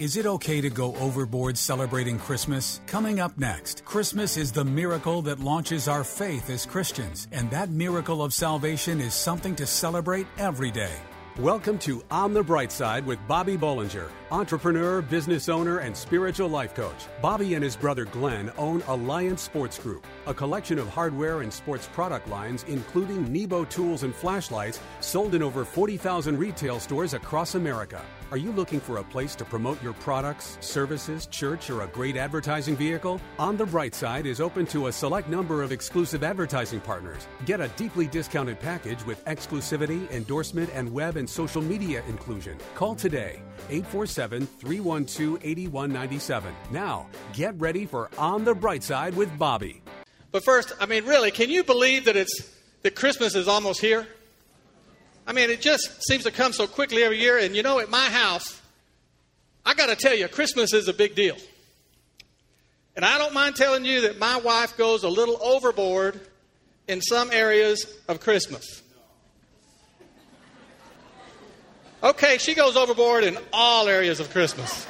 Is it okay to go overboard celebrating Christmas? Coming up next, Christmas is the miracle that launches our faith as Christians, and that miracle of salvation is something to celebrate every day. Welcome to On the Bright Side with Bobby Bollinger, entrepreneur, business owner, and spiritual life coach. Bobby and his brother Glenn own Alliance Sports Group, a collection of hardware and sports product lines, including Nebo tools and flashlights, sold in over 40,000 retail stores across America. Are you looking for a place to promote your products, services, church, or a great advertising vehicle? On the Bright Side is open to a select number of exclusive advertising partners. Get a deeply discounted package with exclusivity, endorsement, and web and social media inclusion. Call today 847 312 8197. Now, get ready for On the Bright Side with Bobby. But first, I mean, really, can you believe that it's that Christmas is almost here? I mean, it just seems to come so quickly every year. And you know, at my house, I got to tell you, Christmas is a big deal. And I don't mind telling you that my wife goes a little overboard in some areas of Christmas. Okay, she goes overboard in all areas of Christmas.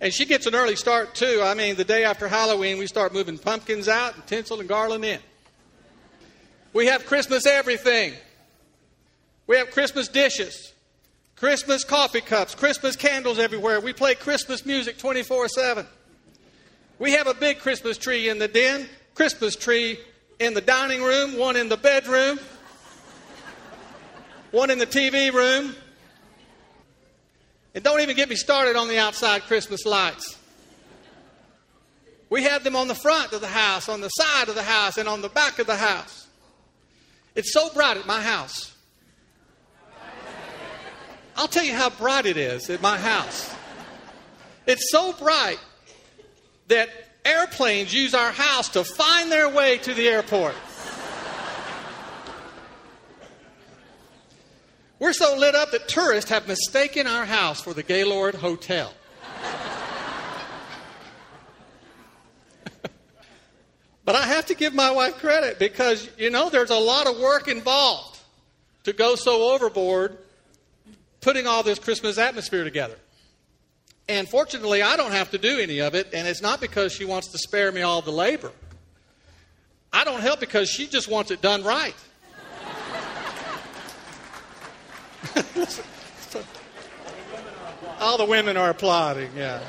And she gets an early start, too. I mean, the day after Halloween, we start moving pumpkins out and tinsel and garland in. We have Christmas everything. We have Christmas dishes, Christmas coffee cups, Christmas candles everywhere. We play Christmas music 24 7. We have a big Christmas tree in the den, Christmas tree in the dining room, one in the bedroom, one in the TV room. And don't even get me started on the outside Christmas lights. We have them on the front of the house, on the side of the house, and on the back of the house. It's so bright at my house. I'll tell you how bright it is at my house. It's so bright that airplanes use our house to find their way to the airport. We're so lit up that tourists have mistaken our house for the Gaylord Hotel. But I have to give my wife credit because, you know, there's a lot of work involved to go so overboard putting all this Christmas atmosphere together. And fortunately, I don't have to do any of it, and it's not because she wants to spare me all the labor. I don't help because she just wants it done right. all the women are applauding, yeah.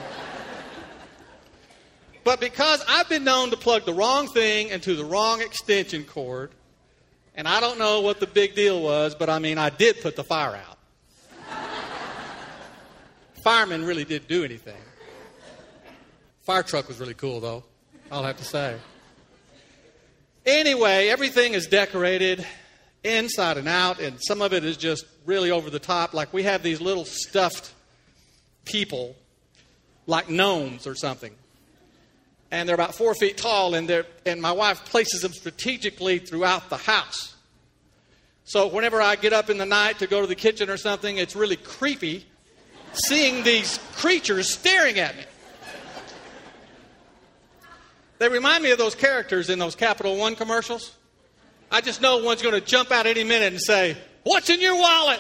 But because I've been known to plug the wrong thing into the wrong extension cord, and I don't know what the big deal was, but I mean, I did put the fire out. Fireman really didn't do anything. Fire truck was really cool, though, I'll have to say. Anyway, everything is decorated inside and out, and some of it is just really over the top. Like we have these little stuffed people, like gnomes or something and they're about four feet tall, and, and my wife places them strategically throughout the house. So whenever I get up in the night to go to the kitchen or something, it's really creepy seeing these creatures staring at me. They remind me of those characters in those Capital One commercials. I just know one's going to jump out any minute and say, What's in your wallet?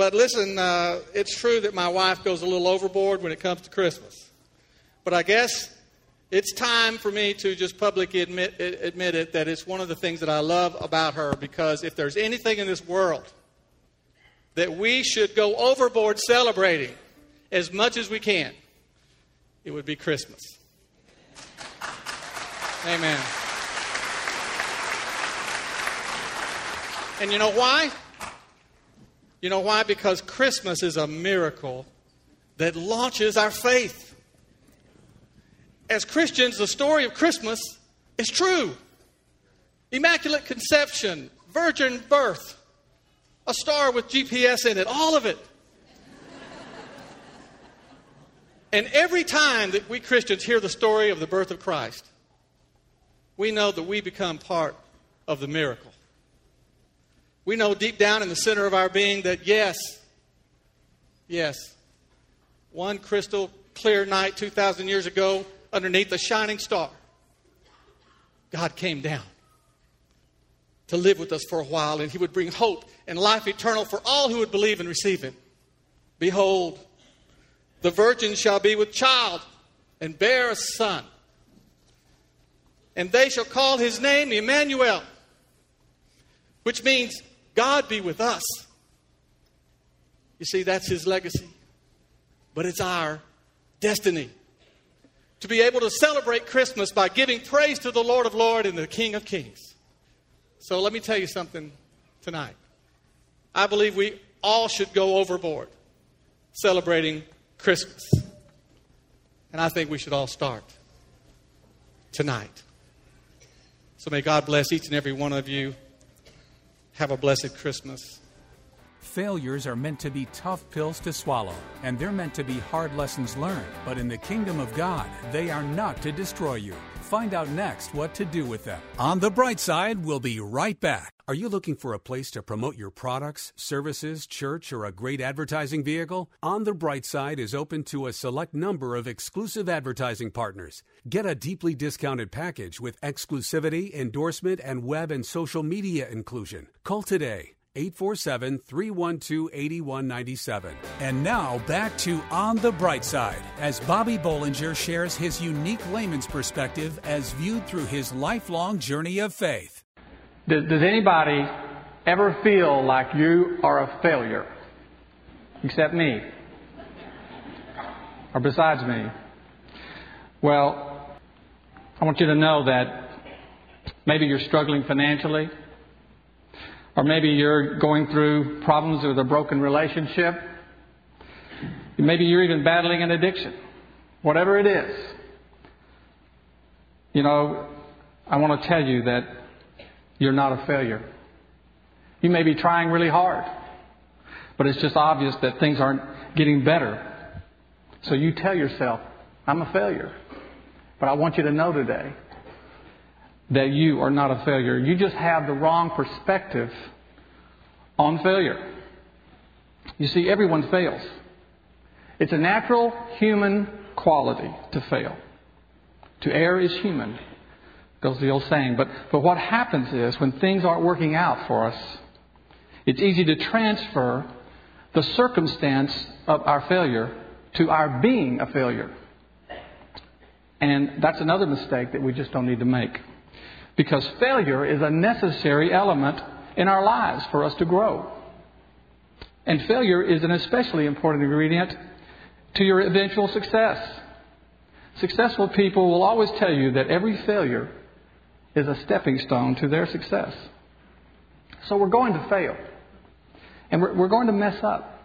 But listen, uh, it's true that my wife goes a little overboard when it comes to Christmas. But I guess it's time for me to just publicly admit, admit it that it's one of the things that I love about her because if there's anything in this world that we should go overboard celebrating as much as we can, it would be Christmas. Amen. And you know why? You know why? Because Christmas is a miracle that launches our faith. As Christians, the story of Christmas is true Immaculate Conception, Virgin Birth, a star with GPS in it, all of it. and every time that we Christians hear the story of the birth of Christ, we know that we become part of the miracle. We know deep down in the center of our being that yes, yes, one crystal clear night 2,000 years ago, underneath a shining star, God came down to live with us for a while, and he would bring hope and life eternal for all who would believe and receive him. Behold, the virgin shall be with child and bear a son, and they shall call his name Emmanuel, which means God be with us. You see, that's his legacy, but it's our destiny to be able to celebrate Christmas by giving praise to the Lord of Lords and the King of Kings. So let me tell you something tonight. I believe we all should go overboard celebrating Christmas. And I think we should all start tonight. So may God bless each and every one of you. Have a blessed Christmas. Failures are meant to be tough pills to swallow, and they're meant to be hard lessons learned. But in the kingdom of God, they are not to destroy you. Find out next what to do with them. On the bright side, we'll be right back. Are you looking for a place to promote your products, services, church, or a great advertising vehicle? On the Bright Side is open to a select number of exclusive advertising partners. Get a deeply discounted package with exclusivity, endorsement, and web and social media inclusion. Call today 847 312 8197. And now back to On the Bright Side as Bobby Bollinger shares his unique layman's perspective as viewed through his lifelong journey of faith. Does, does anybody ever feel like you are a failure? Except me. Or besides me? Well, I want you to know that maybe you're struggling financially. Or maybe you're going through problems with a broken relationship. Maybe you're even battling an addiction. Whatever it is. You know, I want to tell you that you're not a failure. You may be trying really hard, but it's just obvious that things aren't getting better. So you tell yourself, I'm a failure. But I want you to know today that you are not a failure. You just have the wrong perspective on failure. You see, everyone fails. It's a natural human quality to fail. To err is human, goes the old saying. But, but what happens is when things aren't working out for us, it's easy to transfer the circumstance of our failure to our being a failure. And that's another mistake that we just don't need to make. Because failure is a necessary element in our lives for us to grow. And failure is an especially important ingredient to your eventual success. Successful people will always tell you that every failure is a stepping stone to their success. So we're going to fail. And we're, we're going to mess up.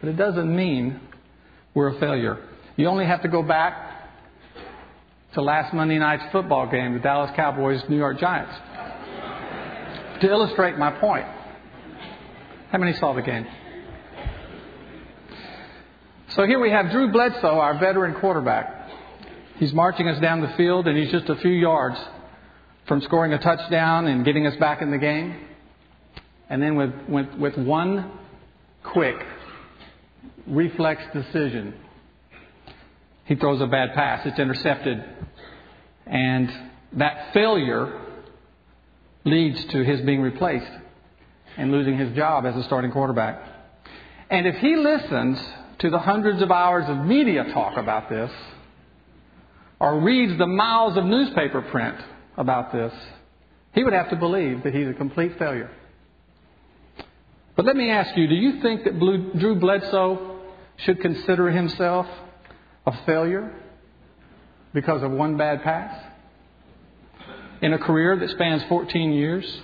But it doesn't mean we're a failure. You only have to go back to last Monday night's football game, the Dallas Cowboys New York Giants, to illustrate my point. How many saw the game? So here we have Drew Bledsoe, our veteran quarterback. He's marching us down the field, and he's just a few yards from scoring a touchdown and getting us back in the game. And then with, with, with one quick reflex decision, he throws a bad pass. It's intercepted. And that failure leads to his being replaced and losing his job as a starting quarterback. And if he listens to the hundreds of hours of media talk about this, or reads the miles of newspaper print about this, he would have to believe that he's a complete failure. But let me ask you do you think that Drew Bledsoe should consider himself a failure because of one bad pass? In a career that spans 14 years?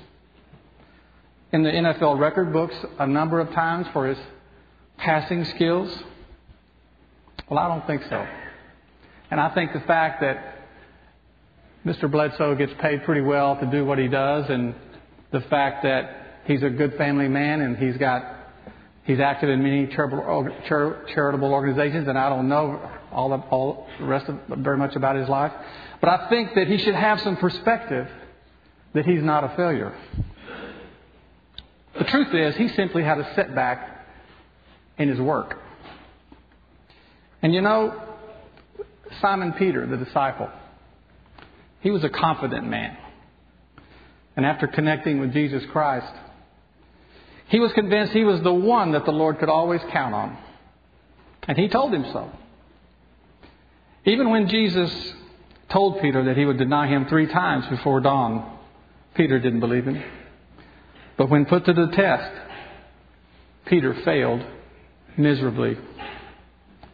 In the NFL record books, a number of times for his passing skills? Well, I don't think so. And I think the fact that Mr. Bledsoe gets paid pretty well to do what he does, and the fact that he's a good family man and he's got he's active in many charitable, charitable organizations, and I don't know all the, all the rest of very much about his life, but I think that he should have some perspective that he's not a failure. The truth is, he simply had a setback in his work. And you know, Simon Peter, the disciple, he was a confident man. and after connecting with Jesus Christ, he was convinced he was the one that the Lord could always count on. And he told him so. Even when Jesus told Peter that he would deny him three times before dawn, Peter didn't believe him. But when put to the test, Peter failed miserably,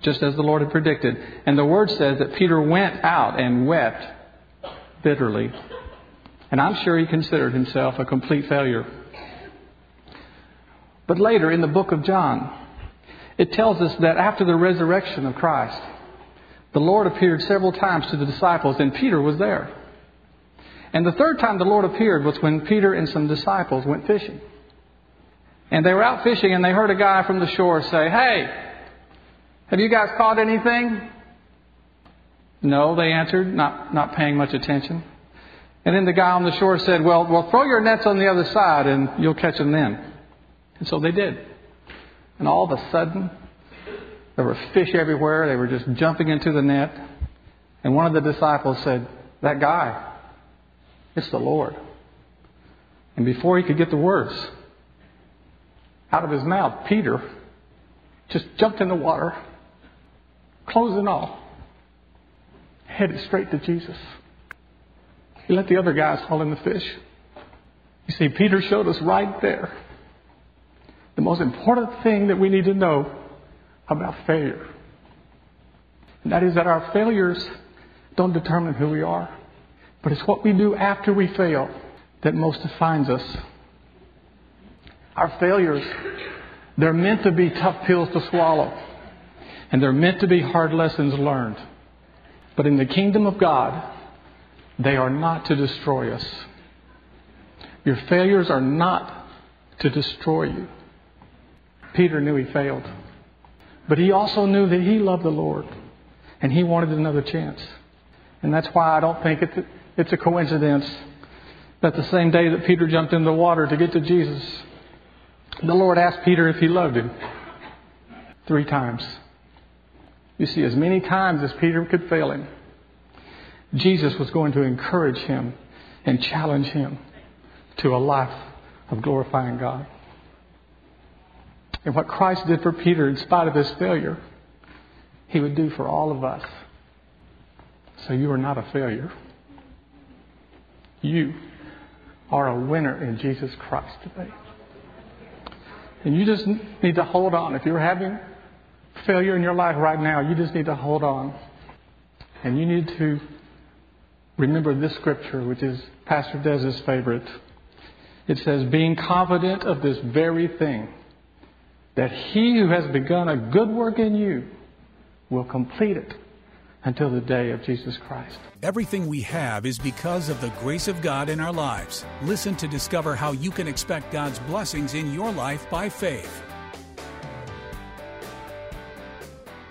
just as the Lord had predicted. And the word says that Peter went out and wept bitterly. And I'm sure he considered himself a complete failure. But later in the book of John, it tells us that after the resurrection of Christ, the Lord appeared several times to the disciples, and Peter was there. And the third time the Lord appeared was when Peter and some disciples went fishing. And they were out fishing, and they heard a guy from the shore say, Hey, have you guys caught anything? No, they answered, not, not paying much attention. And then the guy on the shore said, Well, well, throw your nets on the other side, and you'll catch them then. And so they did. And all of a sudden, there were fish everywhere. They were just jumping into the net. And one of the disciples said, That guy, it's the Lord. And before he could get the words out of his mouth, Peter just jumped in the water, clothes and all, headed straight to Jesus. He let the other guys haul in the fish. You see, Peter showed us right there the most important thing that we need to know about failure. And that is that our failures don't determine who we are, but it's what we do after we fail that most defines us. Our failures, they're meant to be tough pills to swallow, and they're meant to be hard lessons learned. But in the kingdom of God, they are not to destroy us. Your failures are not to destroy you. Peter knew he failed. But he also knew that he loved the Lord and he wanted another chance. And that's why I don't think it's a, coincidence that the same day that Peter jumped in the water to get to Jesus, the Lord asked Peter if he loved him three times. You see, as many times as Peter could fail him, Jesus was going to encourage him and challenge him to a life of glorifying God. And what Christ did for Peter, in spite of his failure, he would do for all of us. So you are not a failure. You are a winner in Jesus Christ today. And you just need to hold on. If you're having failure in your life right now, you just need to hold on. And you need to remember this scripture, which is Pastor Dez's favorite. It says, Being confident of this very thing that he who has begun a good work in you will complete it until the day of Jesus Christ. Everything we have is because of the grace of God in our lives. Listen to discover how you can expect God's blessings in your life by faith.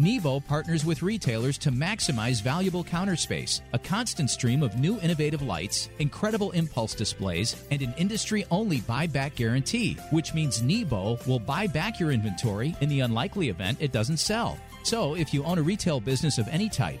Nebo partners with retailers to maximize valuable counter space, a constant stream of new innovative lights, incredible impulse displays, and an industry only buyback guarantee, which means Nebo will buy back your inventory in the unlikely event it doesn't sell. So, if you own a retail business of any type,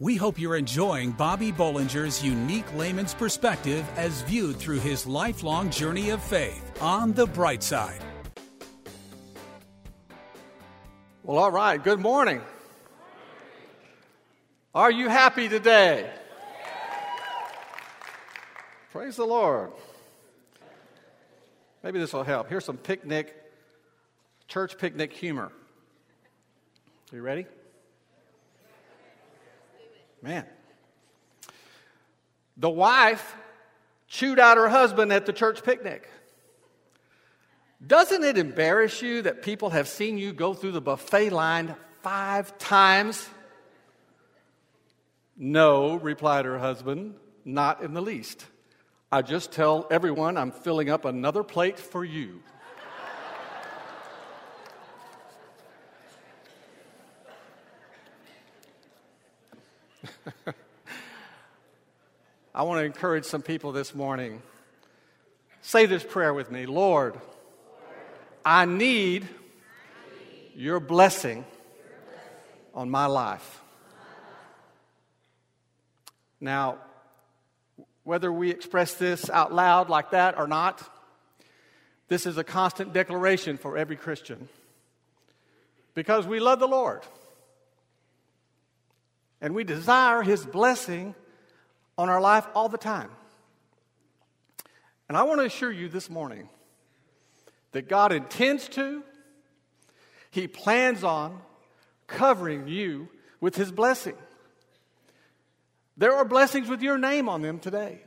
We hope you're enjoying Bobby Bollinger's unique layman's perspective as viewed through his lifelong journey of faith on the bright side. Well, all right. Good morning. Are you happy today? Praise the Lord. Maybe this will help. Here's some picnic, church picnic humor. Are you ready? Man. The wife chewed out her husband at the church picnic. Doesn't it embarrass you that people have seen you go through the buffet line five times? No, replied her husband, not in the least. I just tell everyone I'm filling up another plate for you. I want to encourage some people this morning. Say this prayer with me Lord, I need your blessing on my life. Now, whether we express this out loud like that or not, this is a constant declaration for every Christian. Because we love the Lord and we desire His blessing on our life all the time. And I want to assure you this morning that God intends to, He plans on covering you with His blessing. There are blessings with your name on them today.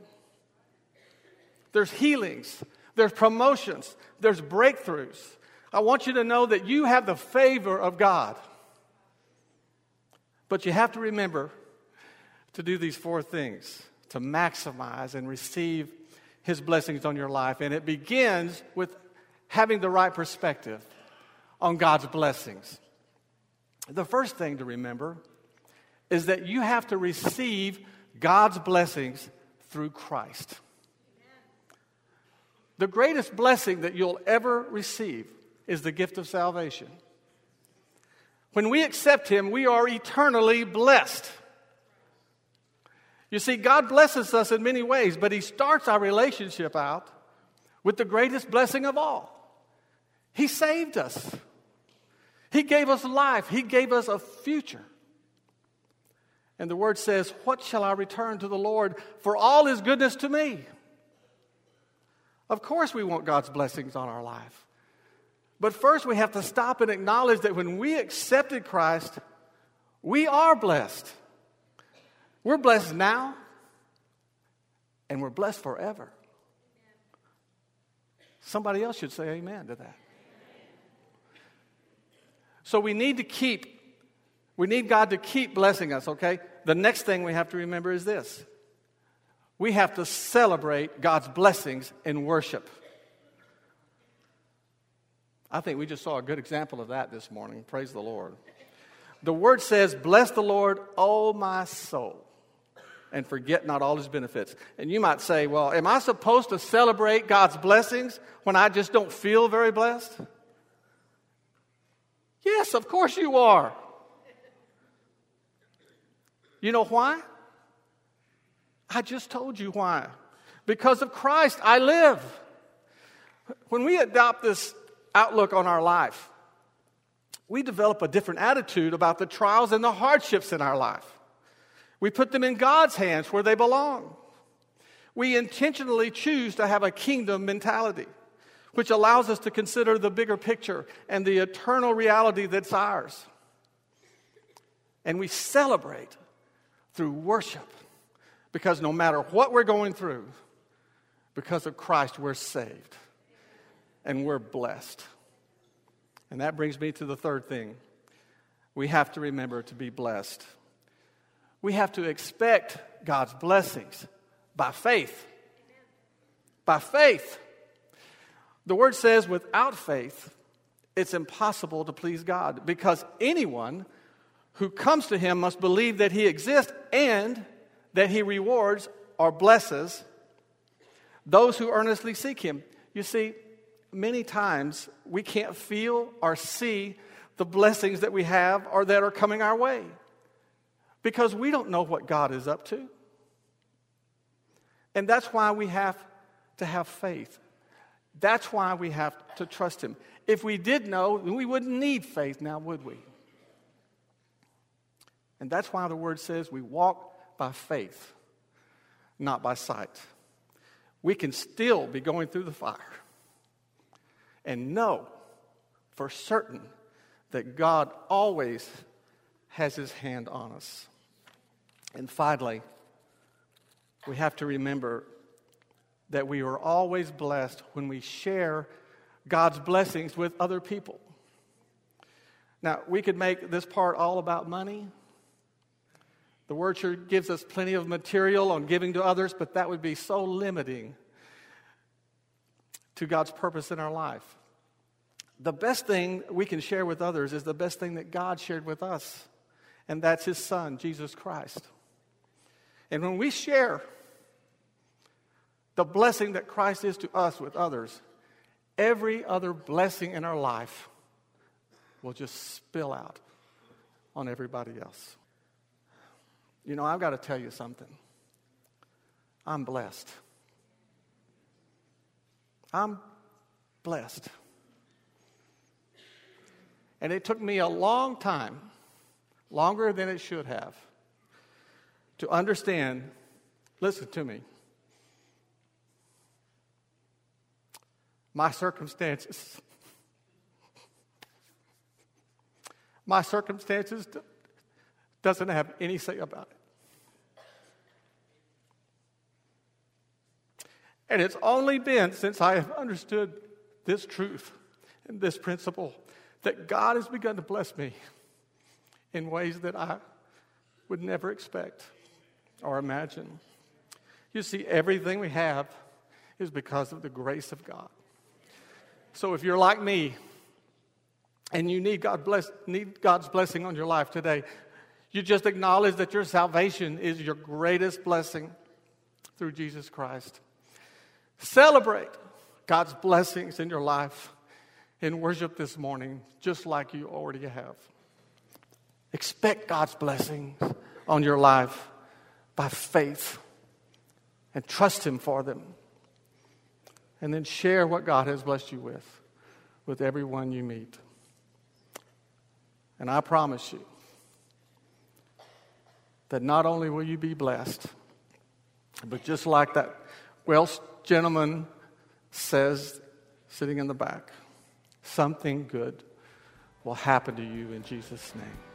There's healings, there's promotions, there's breakthroughs. I want you to know that you have the favor of God. But you have to remember to do these four things to maximize and receive His blessings on your life. And it begins with having the right perspective on God's blessings. The first thing to remember is that you have to receive God's blessings through Christ. The greatest blessing that you'll ever receive is the gift of salvation. When we accept Him, we are eternally blessed. You see, God blesses us in many ways, but He starts our relationship out with the greatest blessing of all. He saved us, He gave us life, He gave us a future. And the word says, What shall I return to the Lord for all His goodness to me? Of course, we want God's blessings on our life. But first, we have to stop and acknowledge that when we accepted Christ, we are blessed. We're blessed now, and we're blessed forever. Somebody else should say amen to that. So we need to keep, we need God to keep blessing us, okay? The next thing we have to remember is this we have to celebrate God's blessings in worship. I think we just saw a good example of that this morning. Praise the Lord. The word says, Bless the Lord, O my soul and forget not all his benefits. And you might say, well, am I supposed to celebrate God's blessings when I just don't feel very blessed? Yes, of course you are. You know why? I just told you why. Because of Christ, I live. When we adopt this outlook on our life, we develop a different attitude about the trials and the hardships in our life. We put them in God's hands where they belong. We intentionally choose to have a kingdom mentality, which allows us to consider the bigger picture and the eternal reality that's ours. And we celebrate through worship because no matter what we're going through, because of Christ, we're saved and we're blessed. And that brings me to the third thing. We have to remember to be blessed we have to expect God's blessings by faith. By faith. The word says, without faith, it's impossible to please God because anyone who comes to Him must believe that He exists and that He rewards or blesses those who earnestly seek Him. You see, many times we can't feel or see the blessings that we have or that are coming our way because we don't know what God is up to. And that's why we have to have faith. That's why we have to trust Him. If we did know, we wouldn't need faith now, would we? And that's why the word says we walk by faith, not by sight. We can still be going through the fire and know for certain that God always has his hand on us. And finally, we have to remember that we are always blessed when we share God's blessings with other people. Now, we could make this part all about money. The Word sure gives us plenty of material on giving to others, but that would be so limiting to God's purpose in our life. The best thing we can share with others is the best thing that God shared with us, and that's His Son, Jesus Christ. And when we share the blessing that Christ is to us with others, every other blessing in our life will just spill out on everybody else. You know, I've got to tell you something. I'm blessed. I'm blessed. And it took me a long time, longer than it should have, to understand listen to me. My circumstances. My circumstances doesn't have any say about it. And it's only been since I have understood this truth and this principle that God has begun to bless me in ways that I would never expect or imagine. You see, everything we have is because of the grace of God. So if you're like me and you need, God bless, need God's blessing on your life today, you just acknowledge that your salvation is your greatest blessing through Jesus Christ. Celebrate God's blessings in your life in worship this morning, just like you already have. Expect God's blessings on your life by faith and trust Him for them. And then share what God has blessed you with with everyone you meet. And I promise you that not only will you be blessed, but just like that Welsh gentleman says, sitting in the back, something good will happen to you in Jesus' name.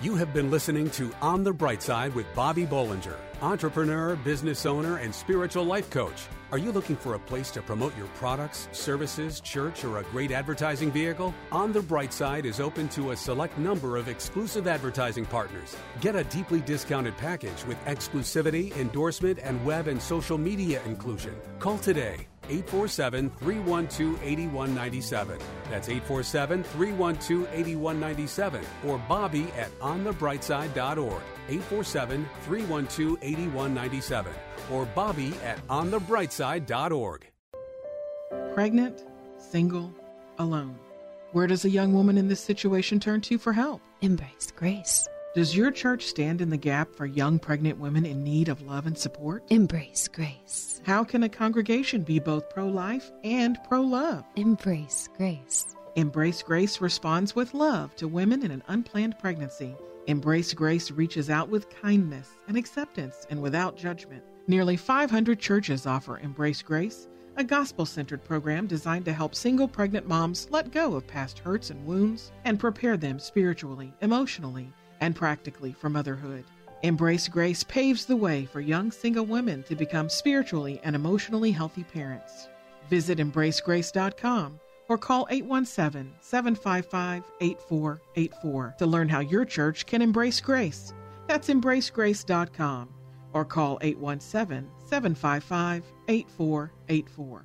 You have been listening to On the Bright Side with Bobby Bollinger, entrepreneur, business owner, and spiritual life coach. Are you looking for a place to promote your products, services, church, or a great advertising vehicle? On the Bright Side is open to a select number of exclusive advertising partners. Get a deeply discounted package with exclusivity, endorsement, and web and social media inclusion. Call today 847 312 8197. That's 847 312 8197 or Bobby at onthebrightside.org. 847 312 8197 or Bobby at onthebrightside.org. Pregnant, single, alone. Where does a young woman in this situation turn to for help? Embrace grace. Does your church stand in the gap for young pregnant women in need of love and support? Embrace grace. How can a congregation be both pro life and pro love? Embrace grace. Embrace Grace responds with love to women in an unplanned pregnancy. Embrace Grace reaches out with kindness and acceptance and without judgment. Nearly 500 churches offer Embrace Grace, a gospel centered program designed to help single pregnant moms let go of past hurts and wounds and prepare them spiritually, emotionally, and practically for motherhood. Embrace Grace paves the way for young single women to become spiritually and emotionally healthy parents. Visit embracegrace.com or call 817 755 8484 to learn how your church can embrace grace. That's embracegrace.com or call 817 755 8484.